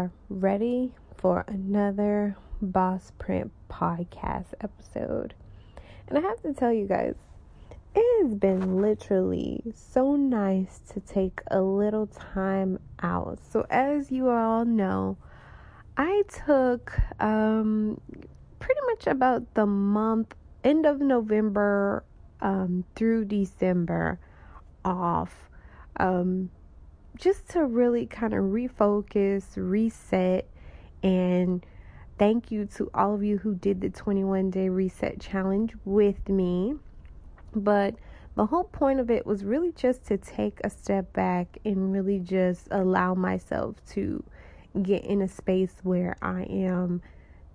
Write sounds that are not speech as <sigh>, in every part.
are, ready for another BossPrint Podcast episode. And I have to tell you guys, it has been literally so nice to take a little time out. So, as you all know, I took um, pretty much about the month, end of November um, through December off, um, just to really kind of refocus, reset, and thank you to all of you who did the 21 day reset challenge with me. But the whole point of it was really just to take a step back and really just allow myself to get in a space where I am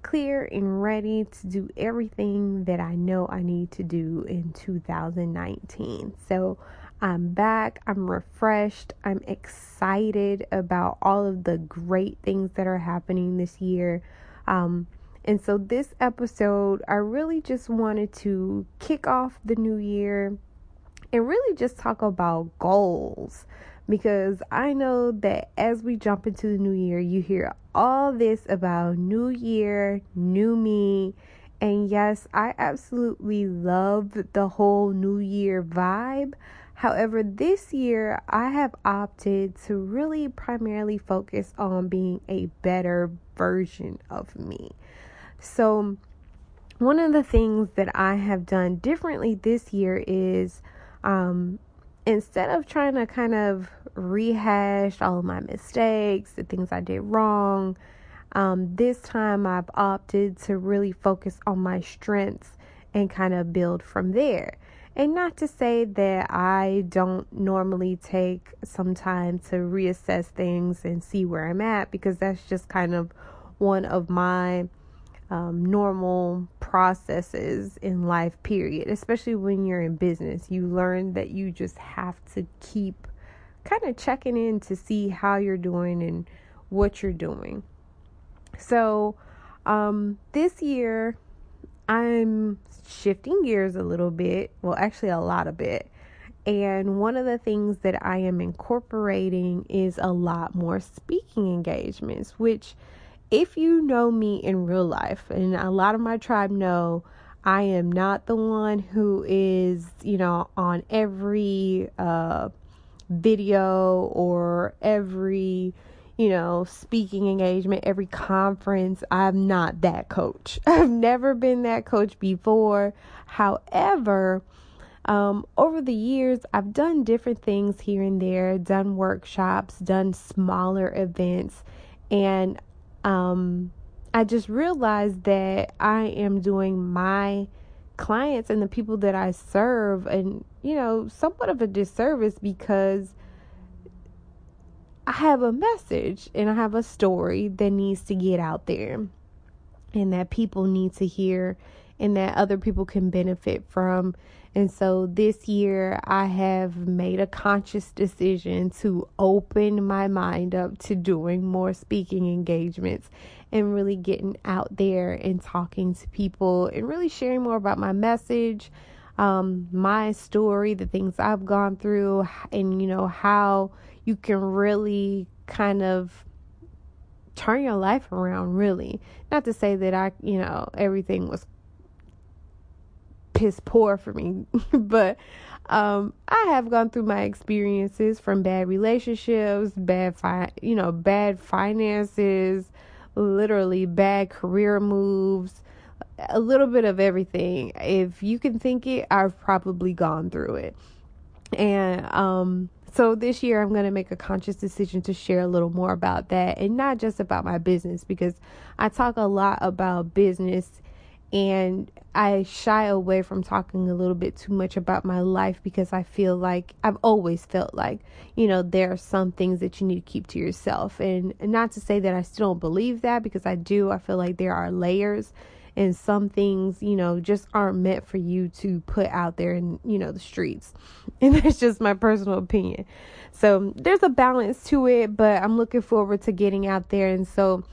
clear and ready to do everything that I know I need to do in 2019. So I'm back, I'm refreshed, I'm excited about all of the great things that are happening this year. Um, and so, this episode, I really just wanted to kick off the new year and really just talk about goals because I know that as we jump into the new year, you hear all this about new year, new me. And yes, I absolutely love the whole new year vibe. However, this year I have opted to really primarily focus on being a better version of me. So, one of the things that I have done differently this year is um, instead of trying to kind of rehash all of my mistakes, the things I did wrong, um, this time I've opted to really focus on my strengths and kind of build from there. And not to say that I don't normally take some time to reassess things and see where I'm at, because that's just kind of one of my um, normal processes in life, period. Especially when you're in business, you learn that you just have to keep kind of checking in to see how you're doing and what you're doing. So, um, this year, I'm shifting gears a little bit. Well, actually, a lot of bit. And one of the things that I am incorporating is a lot more speaking engagements, which if you know me in real life, and a lot of my tribe know, I am not the one who is, you know, on every uh, video or every, you know, speaking engagement, every conference. I'm not that coach. <laughs> I've never been that coach before. However, um, over the years, I've done different things here and there, done workshops, done smaller events, and um, I just realized that I am doing my clients and the people that I serve and you know somewhat of a disservice because I have a message and I have a story that needs to get out there and that people need to hear and that other people can benefit from. And so this year, I have made a conscious decision to open my mind up to doing more speaking engagements and really getting out there and talking to people and really sharing more about my message, um, my story, the things I've gone through, and you know, how you can really kind of turn your life around, really. Not to say that I, you know, everything was piss poor for me. <laughs> but um, I have gone through my experiences from bad relationships, bad fi- you know, bad finances, literally bad career moves, a little bit of everything. If you can think it, I've probably gone through it. And um so this year I'm going to make a conscious decision to share a little more about that and not just about my business because I talk a lot about business and I shy away from talking a little bit too much about my life because I feel like I've always felt like, you know, there are some things that you need to keep to yourself. And, not to say that I still don't believe that because I do. I feel like there are layers and some things, you know, just aren't meant for you to put out there in, you know, the streets. <laughs> And that's just my personal opinion. So there's a balance to it, but I'm looking forward to getting out there. And so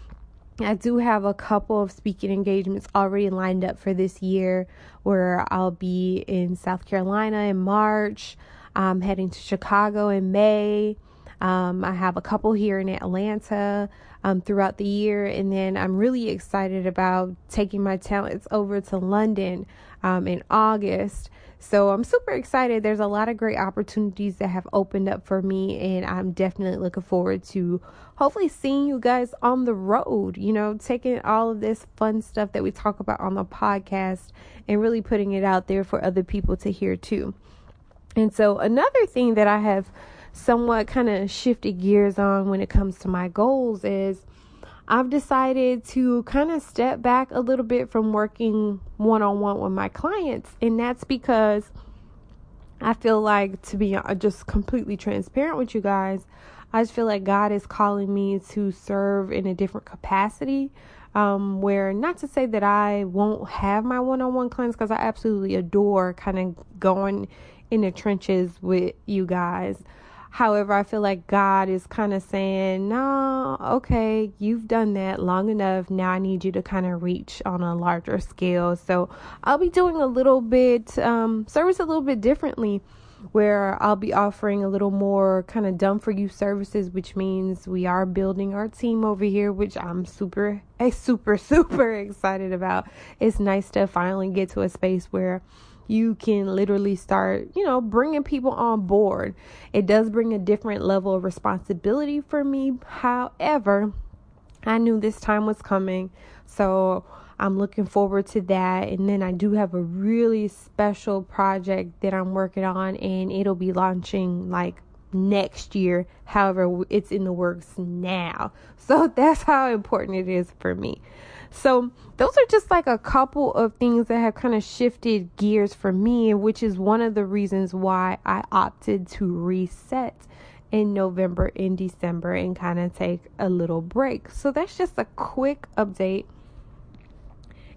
I do have a couple of speaking engagements already lined up for this year where I'll be in South Carolina in March. I'm heading to Chicago in May. Um, I have a couple here in Atlanta um, throughout the year, and then I'm really excited about taking my talents over to London um, in August. So I'm super excited. There's a lot of great opportunities that have opened up for me, and I'm definitely looking forward to hopefully seeing you guys on the road, you know, taking all of this fun stuff that we talk about on the podcast and really putting it out there for other people to hear too. And so, another thing that I have somewhat kind of shifted gears on when it comes to my goals is I've decided to kind of step back a little bit from working one on one with my clients. And that's because I feel like, to be uh, just completely transparent with you guys, I just feel like God is calling me to serve in a different capacity. Um, where not to say that I won't have my one on one clients because I absolutely adore kind of going in the trenches with you guys. However, I feel like God is kind of saying, no, okay, you've done that long enough. Now I need you to kind of reach on a larger scale. So I'll be doing a little bit, um, service a little bit differently where I'll be offering a little more kind of done for you services, which means we are building our team over here, which I'm super, <laughs> super, super excited about. It's nice to finally get to a space where you can literally start, you know, bringing people on board. It does bring a different level of responsibility for me. However, I knew this time was coming. So I'm looking forward to that. And then I do have a really special project that I'm working on, and it'll be launching like next year. However, it's in the works now. <laughs> So that's how important it is for me. So, those are just like a couple of things that have kind of shifted gears for me, which is one of the reasons why I opted to reset in November and December and kind of take a little break. So, that's just a quick update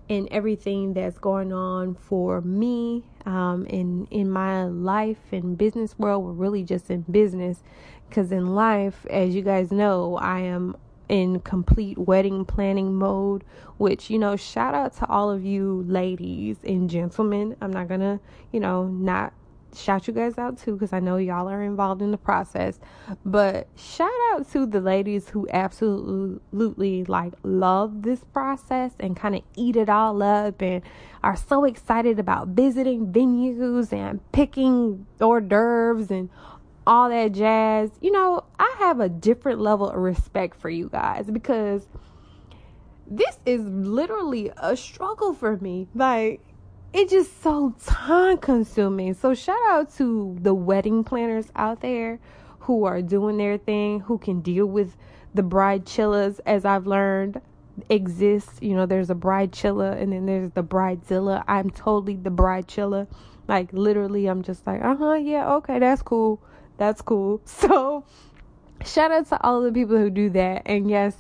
in everything that's going on for me um, in in my life and business world. We're really just in business because in life, as you guys know, I am in complete wedding planning mode, which, you know, shout out to all of you ladies and gentlemen. I'm not gonna, you know, not shout you guys out too because I know y'all are involved in the process. But shout out to the ladies who absolutely like love this process and kind of eat it all up and are so excited about visiting venues and picking hors d'oeuvres and all that jazz. You know, I have a different level of respect for you guys because this is literally a struggle for me. Like, it's just so time consuming. So, shout out to the wedding planners out there who are doing their thing, who can deal with the bride chillas, as I've learned exists. You know, there's a bride chilla and then there's the bridezilla. I'm totally the bride chilla. Like, literally, I'm just like, uh huh, yeah, okay, that's cool that's cool. <laughs> So, shout out to all the people who do that. And yes,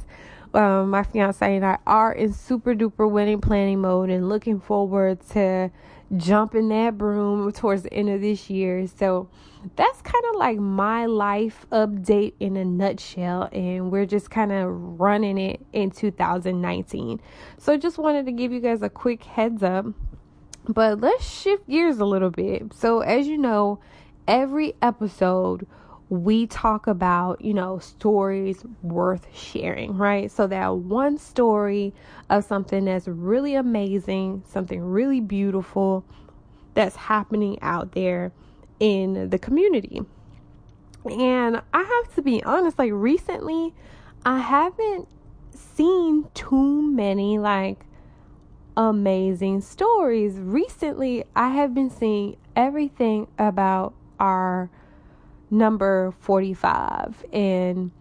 um, my fiance and I are in super duper wedding planning mode and looking forward to jumping that broom towards the end of this year. So that's kind of like my life update in a nutshell. And we're just kind of running it in 2019. So just wanted to give you guys a quick heads up. But let's shift gears a little bit. So, as you know, every episode we talk about, you know, stories worth sharing, right? So that one story of something that's really amazing, something really beautiful that's happening out there in the community. And I have to be honest, like recently, I haven't seen too many like amazing stories. Recently, I have been seeing everything about our number 45 and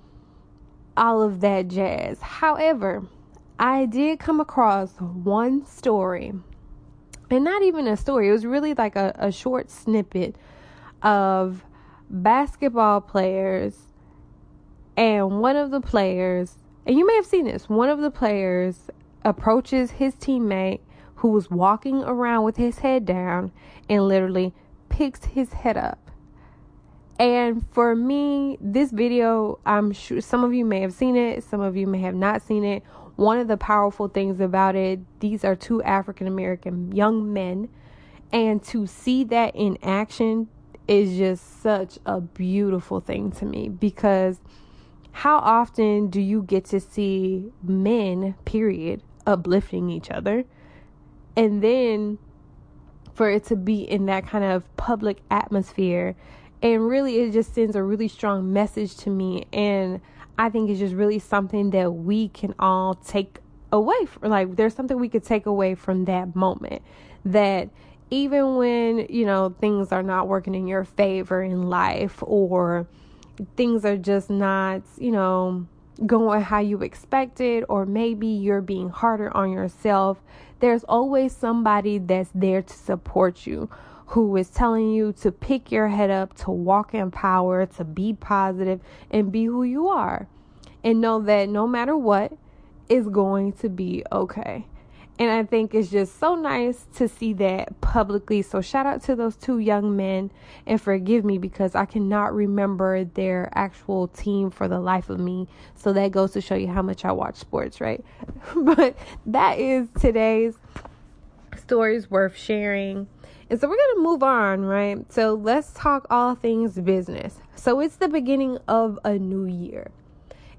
all of that jazz. However, I did come across one story, and not even a story, it was really like a, a short snippet of basketball players. And one of the players, and you may have seen this, one of the players approaches his teammate who was walking around with his head down and literally picks his head up and for me, this video, I'm sure some of you may have seen it, some of you may have not seen it. one of the powerful things about it, these are two African American young men. And to see that in action is just such a beautiful thing to me because how often do you get to see men, period, uplifting each other? And then for it to be in that kind of public atmosphere. And really, it just sends a really strong message to me. And I think it's just really something that we can all take away from. Like, there's something we could take away from that moment. That even when, you know, things are not working in your favor in life or things are just not, you know, going how you expected, or maybe you're being harder on yourself, there's always somebody that's there to support you who is telling you to pick your head up, to walk in power, to be positive, and be who you are. And know that no matter what, is going to be okay. And I think it's just so nice to see that publicly. So, shout out to those two young men. And forgive me because I cannot remember their actual team for the life of me. So, that goes to show you how much I watch sports, right? <laughs> but that is today's stories worth sharing. And so, we're going to move on, right? So, let's talk all things business. So, it's the beginning of a new year.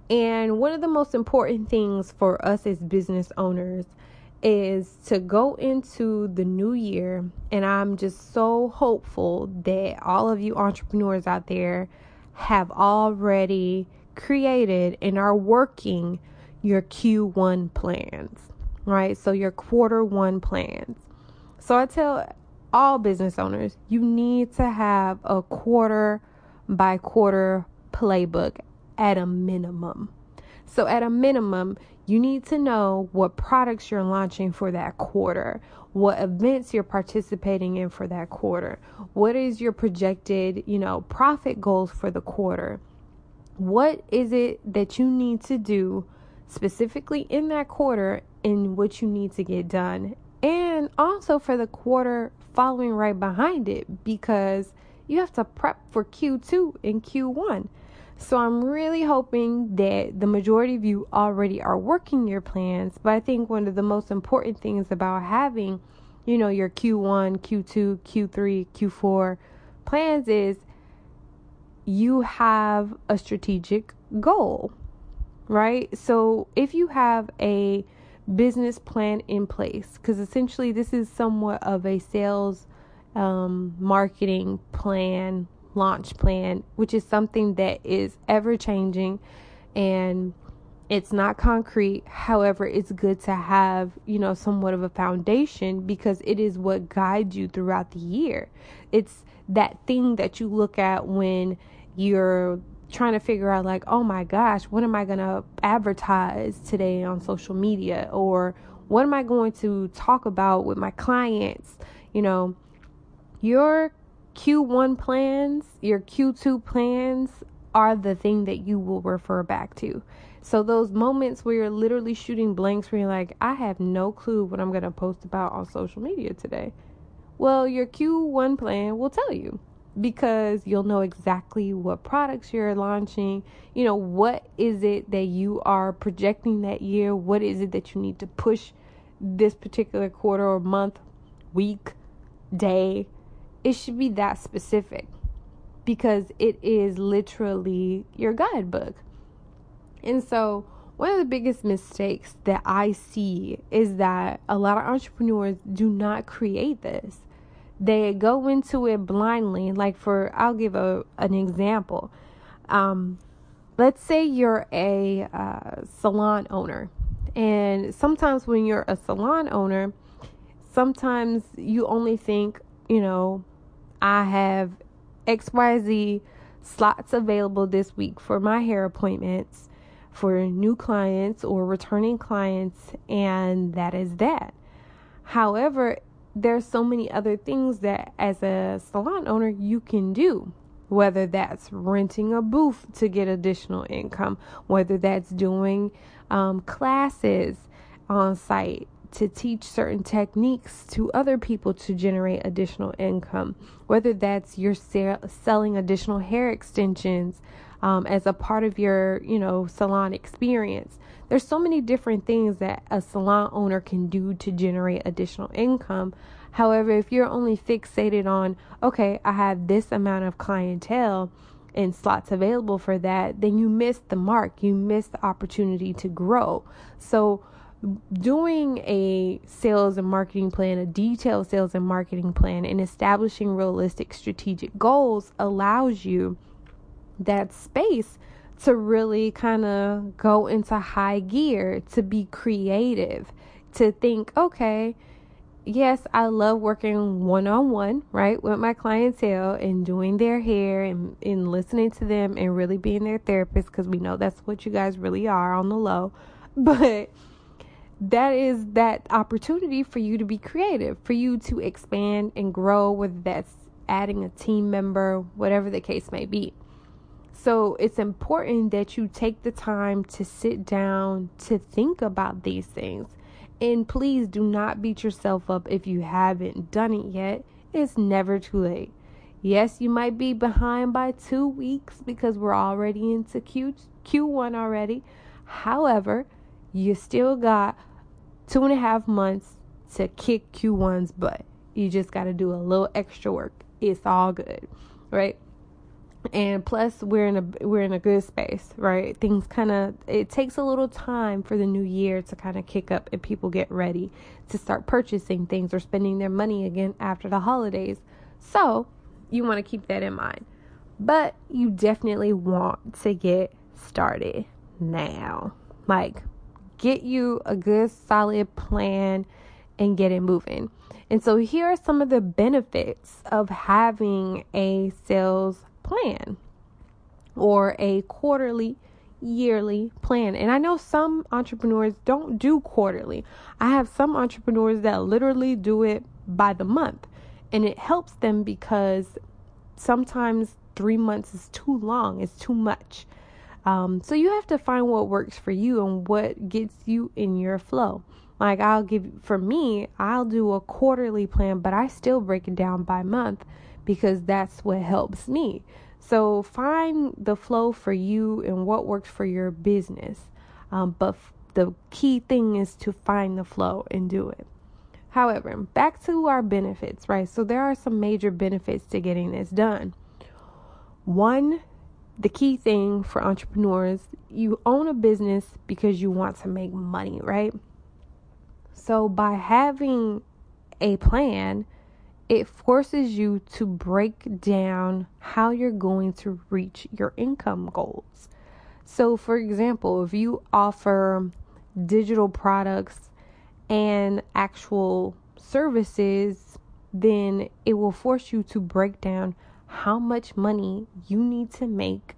And one of the most important things for us as business owners is to go into the new year, and I'm just so hopeful that all of you entrepreneurs out there have already created and are working your Q1 plans, right? So, your quarter one plans. So, I tell all business owners you need to have a quarter by quarter playbook at a minimum. So, at a minimum, you need to know what products you're launching for that quarter, what events you're participating in for that quarter, what is your projected, you know, profit goals for the quarter. What is it that you need to do specifically in that quarter and what you need to get done? And also for the quarter following right behind it because you have to prep for Q2 and Q1. So I'm really hoping that the majority of you already are working your plans. But I think one of the most important things about having, you know, your Q1, Q2, Q3, Q4 plans is you have a strategic goal, right? So if you have a business plan in place, because essentially this is somewhat of a sales um, marketing plan launch plan, which is something that is ever changing and it's not concrete. However, it's good to have, you know, somewhat of a foundation because it is what guides you throughout the year. It's that thing that you look at when you're trying to figure out like, "Oh my gosh, what am I going to advertise today on social media?" or "What am I going to talk about with my clients?" You know, your Q1 plans, your Q2 plans are the thing that you will refer back to. So those moments where you're literally shooting blanks where you're like, I have no clue what I'm going to post about on social media today. Well, your Q1 plan will tell you because you'll know exactly what products you're launching. You know, what is it that you are projecting that year? What is it that you need to push this particular quarter or month, week, day? it should be that specific because it is literally your guidebook. And so, one of the biggest mistakes that I see is that a lot of entrepreneurs do not create this. They go into it blindly. Like for, I'll give a an example. Um, let's say you're a uh, salon owner, and sometimes when you're a salon owner, sometimes you only think, you know, I have XYZ slots available this week for my hair appointments for new clients or returning clients, and that is that. However, there's so many other things that as a salon owner you can do whether that's renting a booth to get additional income whether that's doing um, classes on site to teach certain techniques to other people to generate additional income, whether that's you're selling additional hair extensions, um, as a part of your, you know, salon experience. There's so many different things that a salon owner can do to generate additional income. However, if you're only fixated on, okay, I have this amount of clientele and slots available for that, then you miss the mark. You miss the opportunity to grow. So, doing a sales and marketing plan, a detailed sales and marketing plan, and establishing realistic strategic goals allows you that space to really kind of go into high gear, to be creative, to think, okay, yes, I love working one on one, right, with my clientele and doing their hair and, and listening to them and really being their therapist because we know that's what you guys really are on the low. <laughs> But that is that opportunity for you to be creative, for you to expand and grow, whether that's adding a team member, whatever the case may be. So it's important that you take the time to sit down to think about these things. And please do not beat yourself up if you haven't done it yet. It's never too late. Yes, you might be behind by two weeks because we're already into Q Q1 already. However, you still got two and a half months to kick Q1's butt. You just got to do a little extra work. It's all good, right? And plus, we're in a we're in a good space, right? Things kind of it takes a little time for the new year to kind of kick up and people get ready to start purchasing things or spending their money again after the holidays. So you want to keep that in mind, but you definitely want to get started now, like get you a good solid plan and get it moving. And so here are some of the benefits of having a sales plan or a quarterly yearly plan. And I know some entrepreneurs don't do quarterly. I have some entrepreneurs that literally do it by the month. And it helps them because sometimes 3 months is too long, it's too much. Um, so you have to find what works for you and what gets you in your flow. Like I'll give for me, I'll do a quarterly plan, but I still break it down by month because that's what helps me. So find the flow for you and what works for your business. Um, but f- the key thing is to find the flow and do it. However, back to our benefits, right? So there are some major benefits to getting this done. One the key thing for entrepreneurs you own a business because you want to make money, right? So, by having a plan, it forces you to break down how you're going to reach your income goals. So, for example, if you offer digital products and actual services, then it will force you to break down how much money you need to make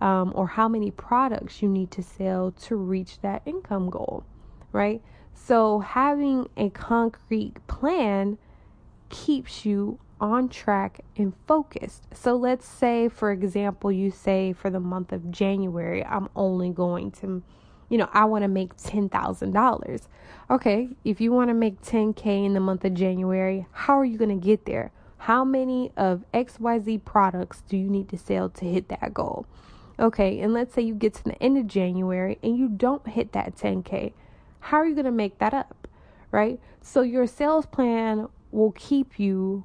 um, or how many products you need to sell to reach that income goal, right? So, having a concrete plan keeps you on track and focused. So, let's say, for example, you say for the month of January, I'm only going to, you know, I want to make $10,000. Okay, if you want to make 10K in the month of January, how are you going to get there? How many of XYZ products do you need to sell to hit that goal? Okay, and let's say you get to the end of January and you don't hit that 10K. How are you going to make that up? Right? So, your sales plan will keep you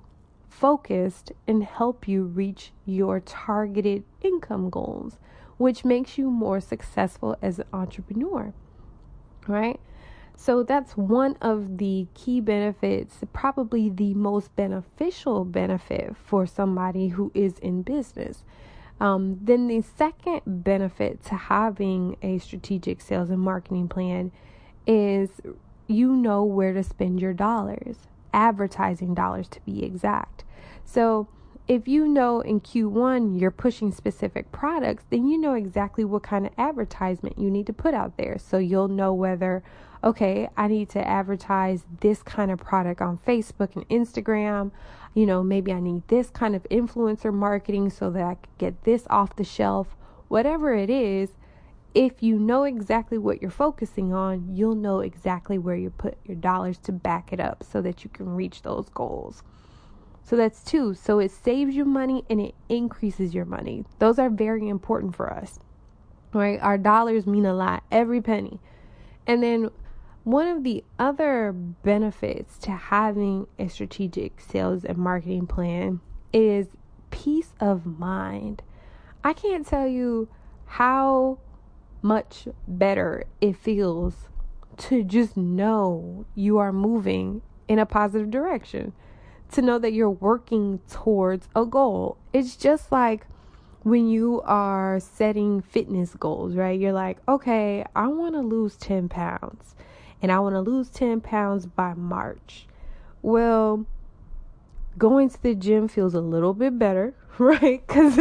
focused and help you reach your targeted income goals, which makes you more successful as an entrepreneur. Right? So that's one of the key benefits, probably the most beneficial benefit for somebody who is in business. Um, then the second benefit to having a strategic sales and marketing plan is you know where to spend your dollars, advertising dollars to be exact. So if you know in Q1 you're pushing specific products, then you know exactly what kind of advertisement you need to put out there. So you'll know whether, okay, I need to advertise this kind of product on Facebook and Instagram. You know, maybe I need this kind of influencer marketing so that I can get this off the shelf. Whatever it is, if you know exactly what you're focusing on, you'll know exactly where you put your dollars to back it up so that you can reach those goals. So that's two. So it saves you money and it increases your money. Those are very important for us. Right? Our dollars mean a lot, every penny. And then one of the other benefits to having a strategic sales and marketing plan is peace of mind. I can't tell you how much better it feels to just know you are moving in a positive direction, to know that you're working towards a goal. It's just like when you are setting fitness goals, right? You're like, okay, I want to lose 10 pounds and I want to lose 10 pounds by March. Well, going to the gym feels a little bit better, <laughs> right? Because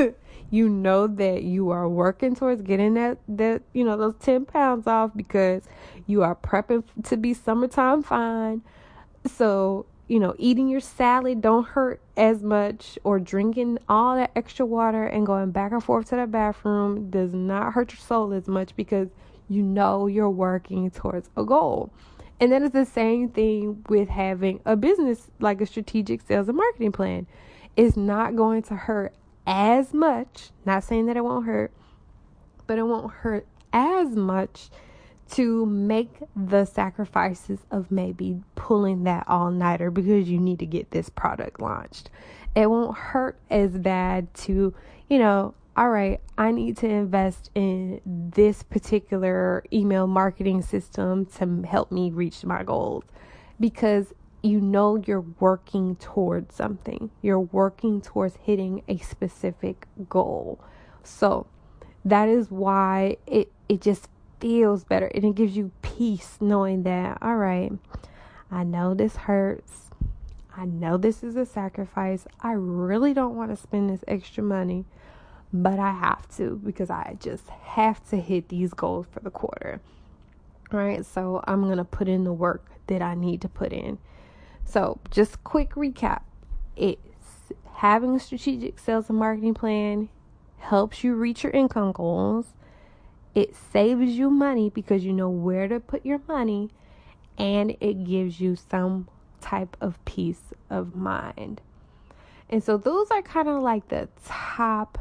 you know that you are working towards getting that that you know those 10 pounds off because you are prepping to be summertime fine so you know eating your salad don't hurt as much or drinking all that extra water and going back and forth to the bathroom does not hurt your soul as much because you know you're working towards a goal and that is the same thing with having a business like a strategic sales and marketing plan. It's not going to hurt as much. Not saying that it won't hurt, but it won't hurt as much to make the sacrifices of maybe pulling that all nighter because you need to get this product launched. It won't hurt as bad to, you know, all right, I need to invest in this particular email marketing system to help me reach my goals because you know you're working towards something. You're working towards hitting a specific goal. So that is why it it just feels better and it gives you peace knowing that all right, I know this hurts. I know this is a sacrifice. I really don't want to spend this extra money, but I have to because I just have to hit these goals for the quarter. All right, so I'm going to put in the work that I need to put in. So, just quick recap. It's having a strategic sales and marketing plan helps you reach your income goals. It saves you money because you know where to put your money and it gives you some type of peace of mind. And so those are kind of like the top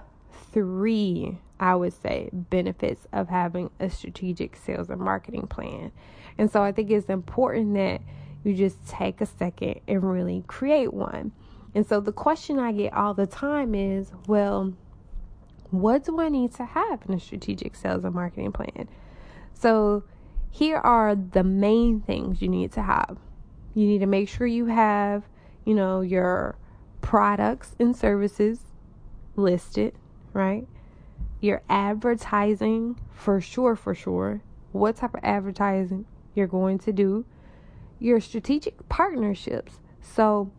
3 I would say benefits of having a strategic sales and marketing plan. And so I think it's important that you just take a second and really create one. And so the question I get all the time is, well, what do I need to have in a strategic sales and marketing plan? So here are the main things you need to have. You need to make sure you have, you know, your products and services listed, right? Your advertising for sure, for sure. What type of advertising you're going to do your strategic partnerships. So,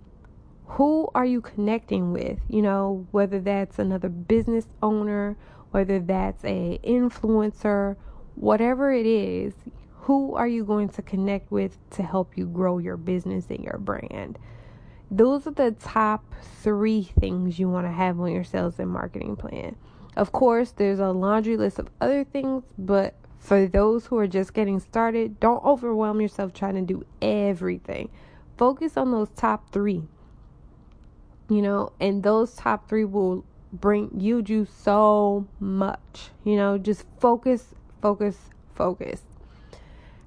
who are you connecting with? You know, whether that's another business owner, whether that's a influencer, whatever it is, who are you going to connect with to help you grow your business and your brand? Those are the top 3 things you want to have on your sales and marketing plan. Of course, there's a laundry list of other things, but for those who are just getting started, don't overwhelm yourself trying to do everything. Focus on those top three. You know, and those top three will bring you do so much. You know, just focus, focus, focus.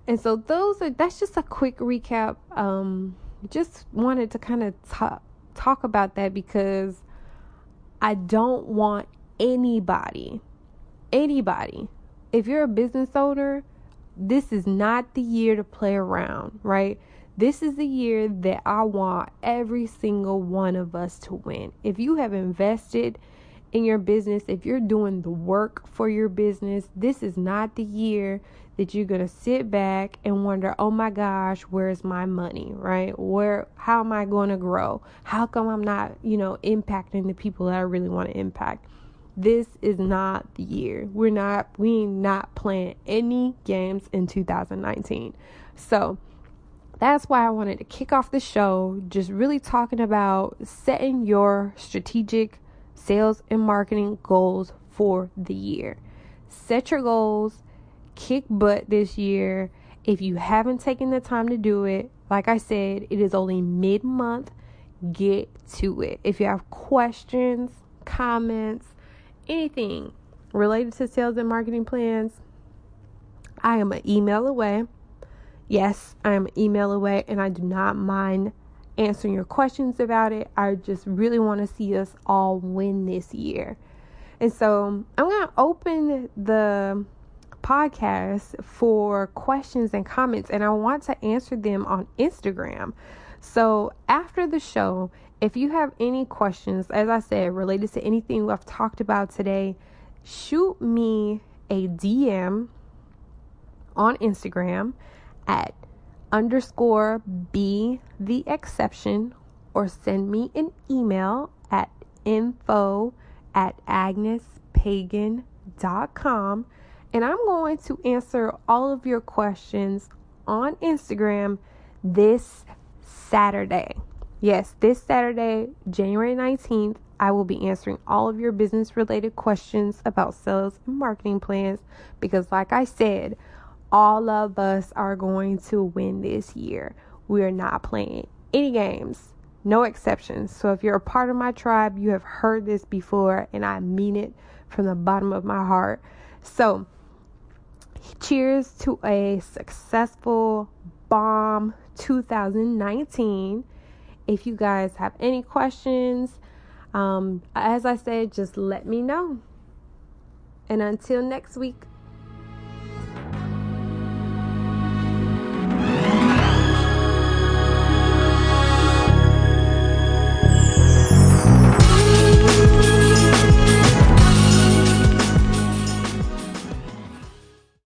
And so those are that's just a quick recap. Um, just wanted to kind of talk talk about that because I don't want anybody, anybody if you're a business owner, this is not the year to play around, right? This is the year that I want every single one of us to win. If you have invested in your business, if you're doing the work for your business, this is not the year that you're going to sit back and wonder, "Oh my gosh, where's my money?" right? Where how am I going to grow? How come I'm not, you know, impacting the people that I really want to impact? This is not the year. We're not we not playing any games in 2019. So that's why I wanted to kick off the show just really talking about setting your strategic sales and marketing goals for the year. Set your goals, kick butt this year. If you haven't taken the time to do it, like I said, it is only mid month. get to it. If you have questions, comments, anything related to sales and marketing plans, I am an email away. Yes, I am an email away, and I do not mind answering your questions about it. I just really want to see us all win this year. And so I'm going to open the podcast for questions and comments, and I want to answer them on Instagram. So after the show, if you have any questions, as I said, related to anything I've talked about today, shoot me a DM on Instagram at underscore be the exception or send me an email at info at agnespagan.com and I'm going to answer all of your questions on Instagram this Saturday. Yes, this Saturday, January 19th, I will be answering all of your business related questions about sales and marketing plans because, like I said, all of us are going to win this year. We are not playing any games, no exceptions. So, if you're a part of my tribe, you have heard this before, and I mean it from the bottom of my heart. So, cheers to a successful bomb 2019. If you guys have any questions, um, as I said, just let me know. And until next week,